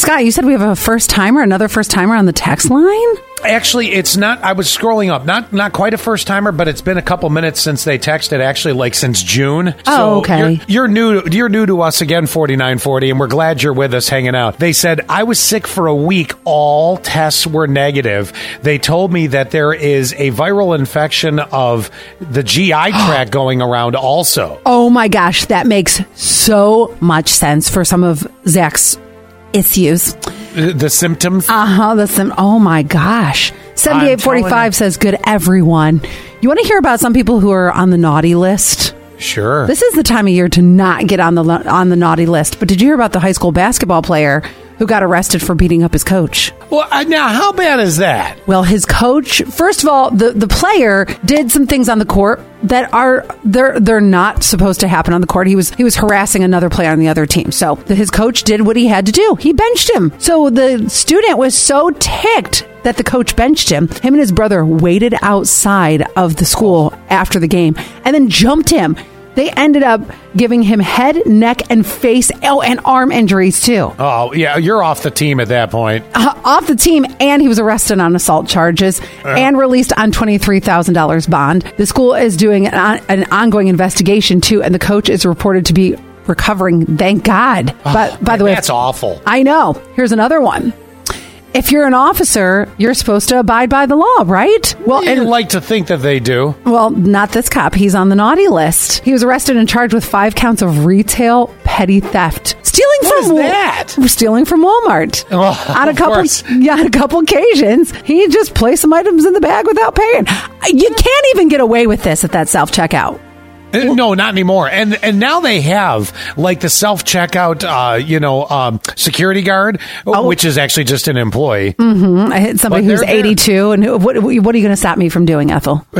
Scott, you said we have a first timer, another first timer on the text line? Actually, it's not. I was scrolling up. Not not quite a first timer, but it's been a couple minutes since they texted. Actually, like since June. Oh, okay. You're, you're new. You're new to us again, forty nine forty, and we're glad you're with us, hanging out. They said I was sick for a week. All tests were negative. They told me that there is a viral infection of the GI tract going around. Also, Oh my gosh, that makes so much sense for some of Zach's issues. the, the symptoms. Uh huh. That's some. Oh my gosh. Seventy-eight telling forty-five you. says, "Good everyone." You want to hear about some people who are on the naughty list? sure. This is the time of year to not get on the on the naughty list. But did you hear about the high school basketball player who got arrested for beating up his coach? well, uh, now how bad is that? Well, his coach, first of all, the, the player did some things on the court that are they're they're not supposed to happen on the court. He was he was harassing another player on the other team. So the, his coach did what he had to do. He benched him. So the student was so ticked that the coach benched him. Him and his brother waited outside of the school after the game and then jumped him. They ended up giving him head, neck, and face, oh, and arm injuries too Oh yeah, you're off the team at that point. uh, off the team, and he was arrested on assault charges and released on twenty three thousand dollars bond. The school is doing an, on- an ongoing investigation too, and the coach is reported to be recovering. Thank God. But by the way, that's awful. I know. Here's another one. If you're an officer, you're supposed to abide by the law, right? Well, You'd and like to think that they do. well, not this cop. He's on the naughty list. He was arrested and charged with five counts of retail petty theft, stealing What from is Wa- that? Stealing from Walmart. Oh, on a of couple, course. yeah, on a couple occasions, he just placed some items in the bag without paying. You can't even get away with this at that self checkout. No, not anymore. And and now they have like the self checkout, uh, you know, um, security guard, Oh. which is actually just an employee. I hit somebody who's 82, and who- what, what are you going to stop me from doing, Ethel?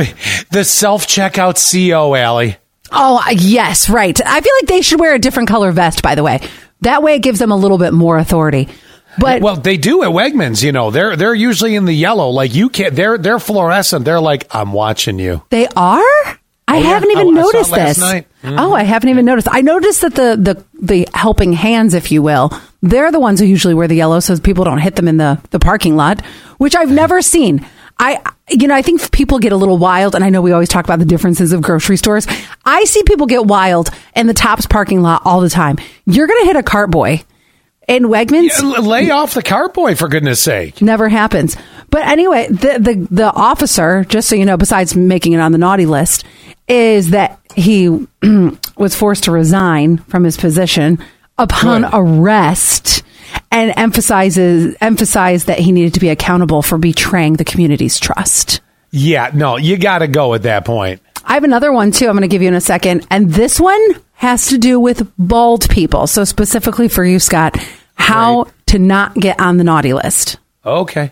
The self checkout CO, Allie. Oh, yes, right. I feel like they should wear a different color vest, by the way. That way it gives them a little bit more authority. But Well, they do at Wegmans. You know, they're they're usually in the yellow. Like you can't. They're they're fluorescent. They're like, I'm watching you. They are? I Oh, haven't even I saw it noticed this. Mm-hmm. Oh, I haven't even noticed. I noticed that the, the the helping hands, if you will, they're the ones who usually wear the yellow so people don't hit them in the, the parking lot, which I've never seen. I you know, I think people get a little wild and I know we always talk about the differences of grocery stores. I see people get wild in the Tops parking lot all the time. You're going to hit a cart boy in Wegmans? L- Lay off the cart boy for goodness sake. Never happens. But anyway, the, the the officer, just so you know, besides making it on the naughty list, is that he was forced to resign from his position upon Good. arrest and emphasizes emphasized that he needed to be accountable for betraying the community's trust. Yeah, no, you got to go at that point. I have another one too. I'm going to give you in a second, and this one has to do with bald people. So specifically for you, Scott, how Right. to not get on the naughty list. Okay.